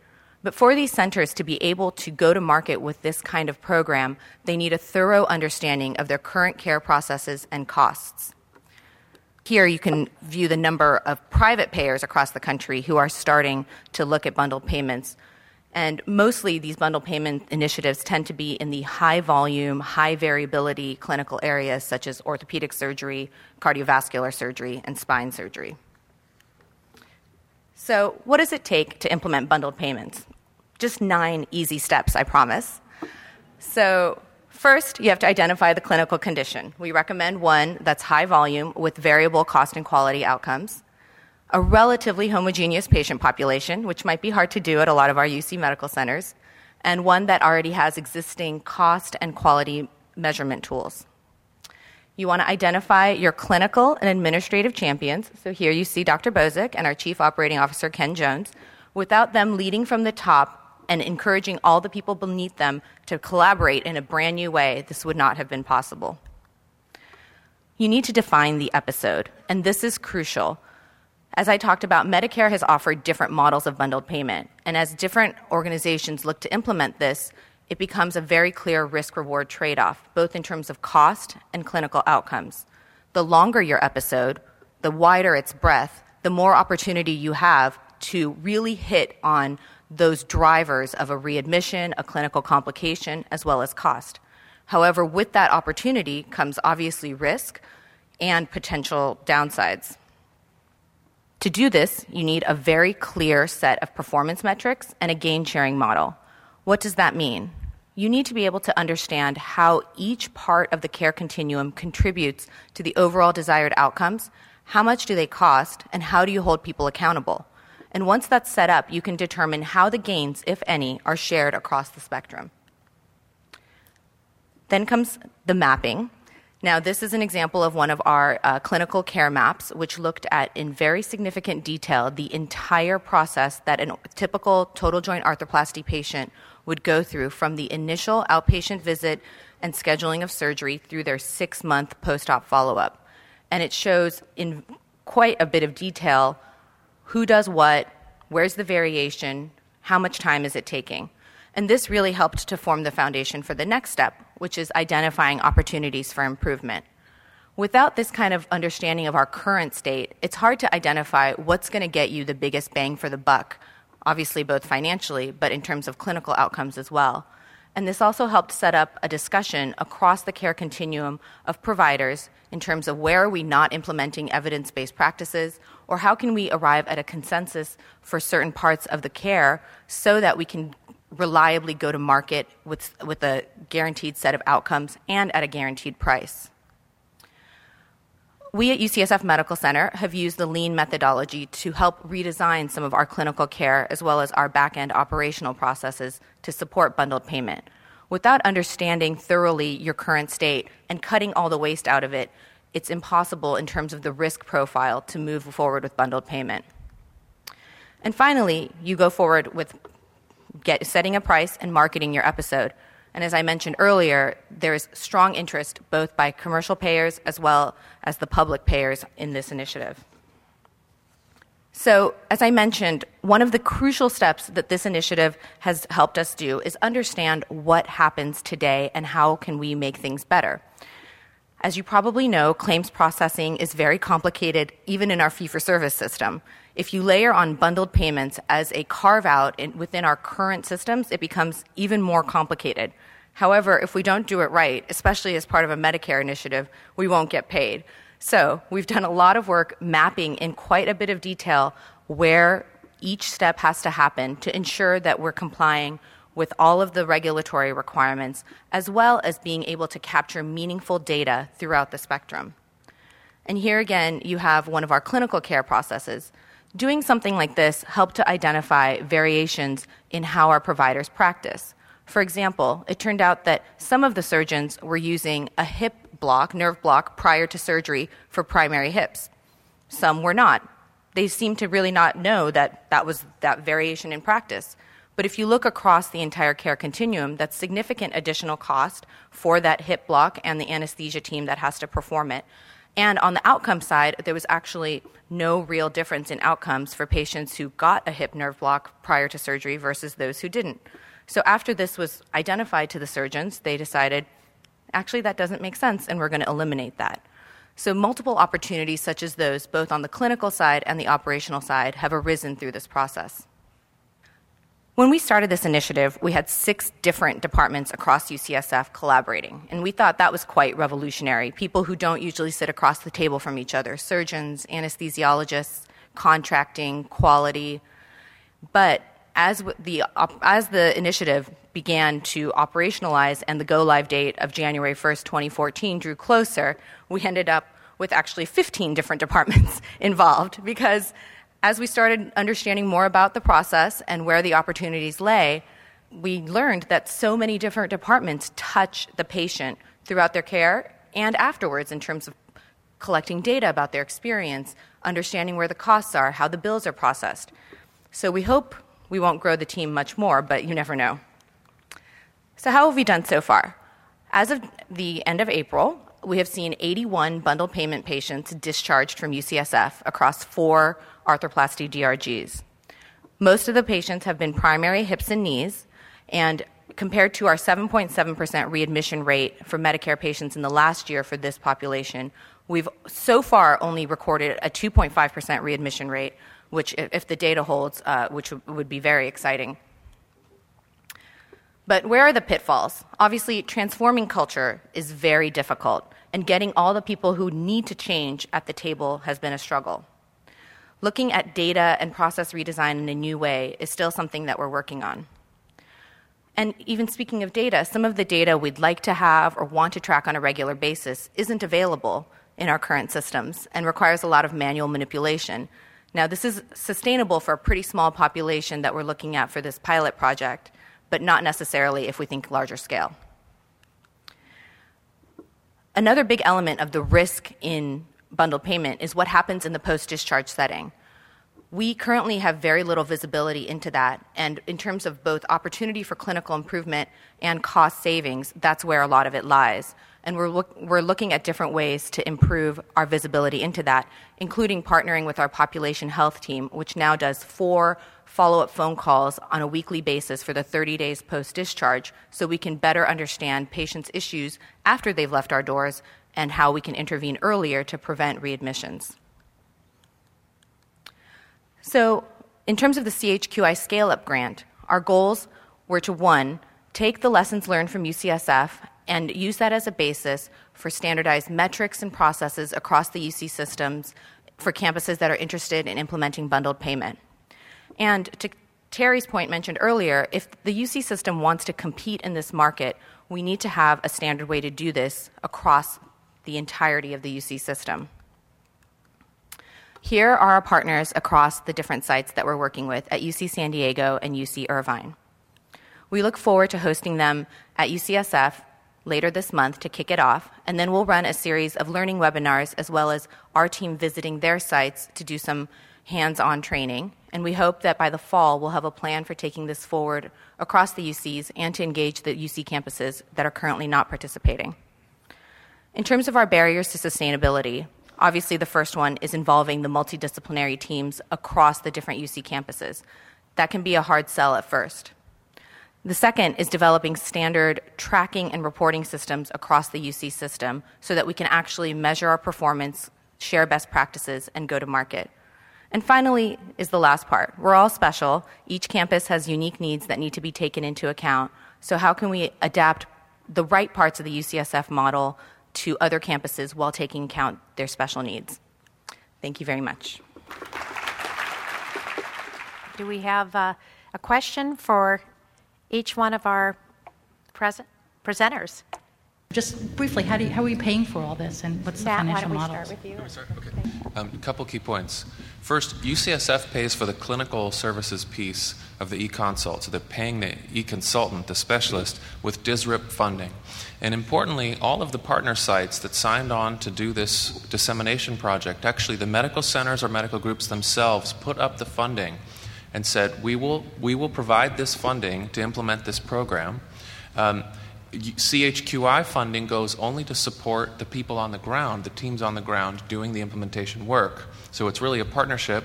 But for these centers to be able to go to market with this kind of program, they need a thorough understanding of their current care processes and costs. Here you can view the number of private payers across the country who are starting to look at bundled payments. And mostly these bundled payment initiatives tend to be in the high volume, high variability clinical areas such as orthopedic surgery, cardiovascular surgery, and spine surgery. So, what does it take to implement bundled payments? Just nine easy steps, I promise. So, First, you have to identify the clinical condition. We recommend one that's high volume with variable cost and quality outcomes, a relatively homogeneous patient population, which might be hard to do at a lot of our UC medical centers, and one that already has existing cost and quality measurement tools. You want to identify your clinical and administrative champions. So here you see Dr. Bozic and our Chief Operating Officer, Ken Jones. Without them leading from the top, and encouraging all the people beneath them to collaborate in a brand new way, this would not have been possible. You need to define the episode, and this is crucial. As I talked about, Medicare has offered different models of bundled payment, and as different organizations look to implement this, it becomes a very clear risk reward trade off, both in terms of cost and clinical outcomes. The longer your episode, the wider its breadth, the more opportunity you have to really hit on those drivers of a readmission, a clinical complication, as well as cost. However, with that opportunity comes obviously risk and potential downsides. To do this, you need a very clear set of performance metrics and a gain sharing model. What does that mean? You need to be able to understand how each part of the care continuum contributes to the overall desired outcomes, how much do they cost, and how do you hold people accountable? And once that's set up, you can determine how the gains, if any, are shared across the spectrum. Then comes the mapping. Now, this is an example of one of our uh, clinical care maps, which looked at in very significant detail the entire process that a typical total joint arthroplasty patient would go through from the initial outpatient visit and scheduling of surgery through their six month post op follow up. And it shows in quite a bit of detail who does what, where's the variation, how much time is it taking. And this really helped to form the foundation for the next step, which is identifying opportunities for improvement. Without this kind of understanding of our current state, it's hard to identify what's going to get you the biggest bang for the buck, obviously, both financially, but in terms of clinical outcomes as well. And this also helped set up a discussion across the care continuum of providers in terms of where are we not implementing evidence based practices, or how can we arrive at a consensus for certain parts of the care so that we can reliably go to market with, with a guaranteed set of outcomes and at a guaranteed price. We at UCSF Medical Center have used the lean methodology to help redesign some of our clinical care as well as our back end operational processes to support bundled payment. Without understanding thoroughly your current state and cutting all the waste out of it, it's impossible in terms of the risk profile to move forward with bundled payment. And finally, you go forward with get, setting a price and marketing your episode. And as I mentioned earlier, there is strong interest both by commercial payers as well as the public payers in this initiative. So, as I mentioned, one of the crucial steps that this initiative has helped us do is understand what happens today and how can we make things better. As you probably know, claims processing is very complicated even in our fee for service system. If you layer on bundled payments as a carve out within our current systems, it becomes even more complicated. However, if we don't do it right, especially as part of a Medicare initiative, we won't get paid. So, we've done a lot of work mapping in quite a bit of detail where each step has to happen to ensure that we're complying with all of the regulatory requirements, as well as being able to capture meaningful data throughout the spectrum. And here again, you have one of our clinical care processes. Doing something like this helped to identify variations in how our providers practice. For example, it turned out that some of the surgeons were using a hip block, nerve block, prior to surgery for primary hips. Some were not. They seemed to really not know that that was that variation in practice. But if you look across the entire care continuum, that's significant additional cost for that hip block and the anesthesia team that has to perform it. And on the outcome side, there was actually no real difference in outcomes for patients who got a hip nerve block prior to surgery versus those who didn't. So after this was identified to the surgeons, they decided actually that doesn't make sense and we're going to eliminate that. So multiple opportunities such as those, both on the clinical side and the operational side, have arisen through this process. When we started this initiative, we had six different departments across UCSF collaborating, and we thought that was quite revolutionary. People who don't usually sit across the table from each other surgeons, anesthesiologists, contracting, quality. But as the, as the initiative began to operationalize and the go live date of January 1st, 2014 drew closer, we ended up with actually 15 different departments involved because as we started understanding more about the process and where the opportunities lay, we learned that so many different departments touch the patient throughout their care and afterwards in terms of collecting data about their experience, understanding where the costs are, how the bills are processed. So we hope we won't grow the team much more, but you never know. So, how have we done so far? As of the end of April, we have seen 81 bundle payment patients discharged from UCSF across four arthroplasty DRGs. Most of the patients have been primary hips and knees, and compared to our 7.7% readmission rate for Medicare patients in the last year for this population, we've so far only recorded a 2.5% readmission rate, which, if the data holds, uh, which would be very exciting. But where are the pitfalls? Obviously, transforming culture is very difficult, and getting all the people who need to change at the table has been a struggle looking at data and process redesign in a new way is still something that we're working on. And even speaking of data, some of the data we'd like to have or want to track on a regular basis isn't available in our current systems and requires a lot of manual manipulation. Now, this is sustainable for a pretty small population that we're looking at for this pilot project, but not necessarily if we think larger scale. Another big element of the risk in bundle payment is what happens in the post discharge setting. We currently have very little visibility into that. And in terms of both opportunity for clinical improvement and cost savings, that's where a lot of it lies. And we're, look, we're looking at different ways to improve our visibility into that, including partnering with our population health team, which now does four follow up phone calls on a weekly basis for the 30 days post discharge so we can better understand patients' issues after they've left our doors and how we can intervene earlier to prevent readmissions. So, in terms of the CHQI Scale Up grant, our goals were to one, take the lessons learned from UCSF and use that as a basis for standardized metrics and processes across the UC systems for campuses that are interested in implementing bundled payment. And to Terry's point mentioned earlier, if the UC system wants to compete in this market, we need to have a standard way to do this across the entirety of the UC system. Here are our partners across the different sites that we're working with at UC San Diego and UC Irvine. We look forward to hosting them at UCSF later this month to kick it off, and then we'll run a series of learning webinars as well as our team visiting their sites to do some hands on training. And we hope that by the fall we'll have a plan for taking this forward across the UCs and to engage the UC campuses that are currently not participating. In terms of our barriers to sustainability, obviously the first one is involving the multidisciplinary teams across the different UC campuses. That can be a hard sell at first. The second is developing standard tracking and reporting systems across the UC system so that we can actually measure our performance, share best practices, and go to market. And finally, is the last part. We're all special. Each campus has unique needs that need to be taken into account. So, how can we adapt the right parts of the UCSF model to other campuses while taking account their special needs. Thank you very much. Do we have uh, a question for each one of our present presenters? Just briefly, how, do you, how are you paying for all this, and what's Matt, the financial why model? don't we start with you? Okay. Um, a couple key points. First, UCSF pays for the clinical services piece of the e-consult, so they're paying the e-consultant, the specialist, with DSRIP funding. And importantly, all of the partner sites that signed on to do this dissemination project, actually the medical centers or medical groups themselves put up the funding and said, we will, we will provide this funding to implement this program. Um, CHQI funding goes only to support the people on the ground, the teams on the ground doing the implementation work. So it's really a partnership.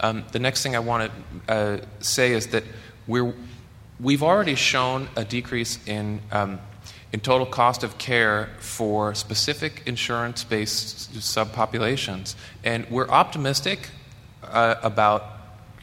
Um, the next thing I want to uh, say is that we're, we've already shown a decrease in, um, in total cost of care for specific insurance based subpopulations. And we're optimistic uh, about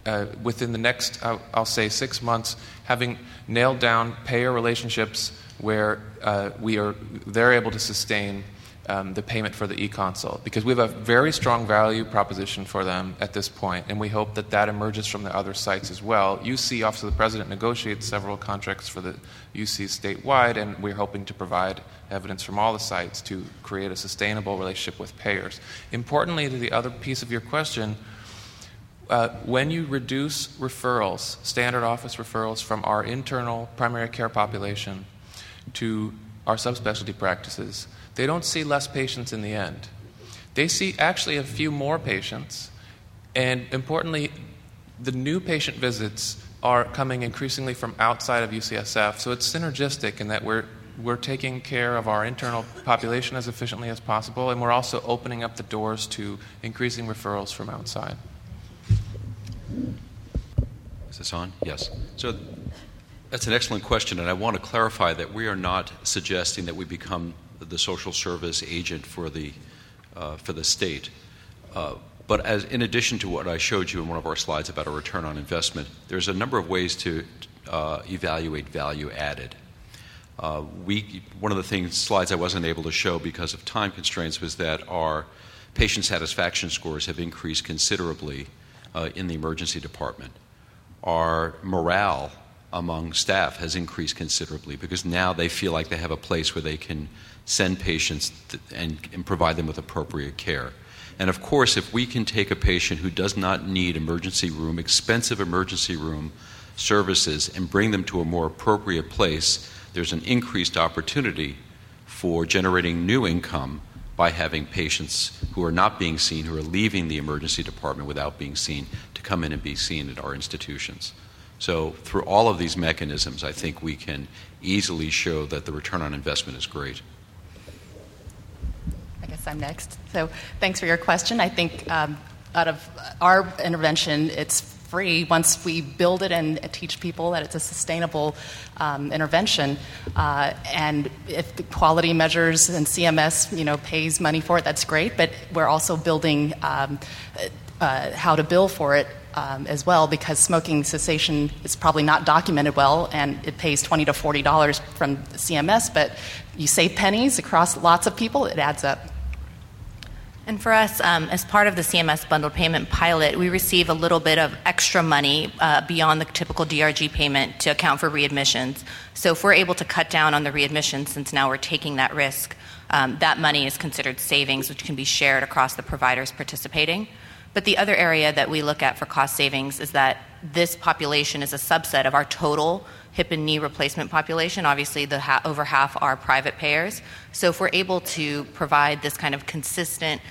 uh, within the next, uh, I'll say, six months, having nailed down payer relationships where uh, we are, they're able to sustain um, the payment for the e-consult because we have a very strong value proposition for them at this point, and we hope that that emerges from the other sites as well. UC Office of the President negotiates several contracts for the UC statewide, and we're hoping to provide evidence from all the sites to create a sustainable relationship with payers. Importantly, to the other piece of your question, uh, when you reduce referrals, standard office referrals from our internal primary care population to our subspecialty practices, they don't see less patients in the end. They see actually a few more patients, and importantly, the new patient visits are coming increasingly from outside of UCSF, so it's synergistic in that we're we're taking care of our internal population as efficiently as possible, and we're also opening up the doors to increasing referrals from outside. Is this on? Yes. So that's an excellent question, and I want to clarify that we are not suggesting that we become the social service agent for the uh, for the state. Uh, but as in addition to what I showed you in one of our slides about a return on investment, there's a number of ways to uh, evaluate value added. Uh, we one of the things slides I wasn't able to show because of time constraints was that our patient satisfaction scores have increased considerably uh, in the emergency department. Our morale among staff has increased considerably because now they feel like they have a place where they can send patients and, and, provide them with appropriate care. And of course, if we can take a patient who does not need emergency room, expensive emergency room services, and bring them to a more appropriate place, there's an increased opportunity for generating new income by having patients who are not being seen, who are leaving the emergency department without being seen, to come in and be seen at our institutions. So, through all of these mechanisms, I think we can easily show that the return on investment is great. I guess I'm next. So, thanks for your question. I think um, out of our intervention, it's free once we build it and teach people that it's a sustainable um, intervention. Uh, and if the quality measures and CMS, you know, pays money for it, that's great. But we're also building um, uh, how to bill for it um, as well because smoking cessation is probably not documented well and it pays 20 to 40 dollars from cms but you save pennies across lots of people it adds up and for us, um, as part of the CMS bundled payment pilot, we receive a little bit of extra money uh, beyond the typical DRG payment to account for readmissions. So if we're able to cut down on the readmissions, since now we're taking that risk, um, that money is considered savings, which can be shared across the providers participating. But the other area that we look at for cost savings is that this population is a subset of our total hip and knee replacement population. Obviously, the ha- over half are private payers. So if we're able to provide this kind of consistent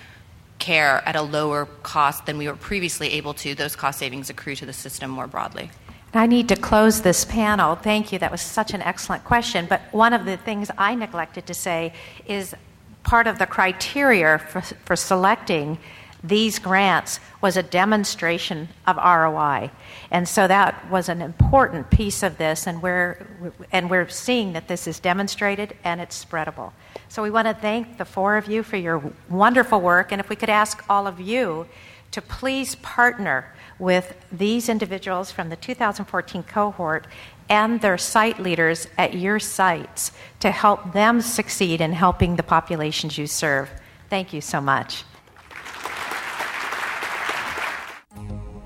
care at a lower cost than we were previously able to, those cost savings accrue to the system more broadly. I need to close this panel. Thank you. That was such an excellent question. But one of the things I neglected to say is part of the criteria for, for selecting these grants was a demonstration of ROI. And so that was an important piece of this, and we're, and we're seeing that this is demonstrated and it's spreadable. So we want to thank the four of you for your wonderful work, and if we could ask all of you to please partner with these individuals from the 2014 cohort and their site leaders at your sites to help them succeed in helping the populations you serve. Thank you so much.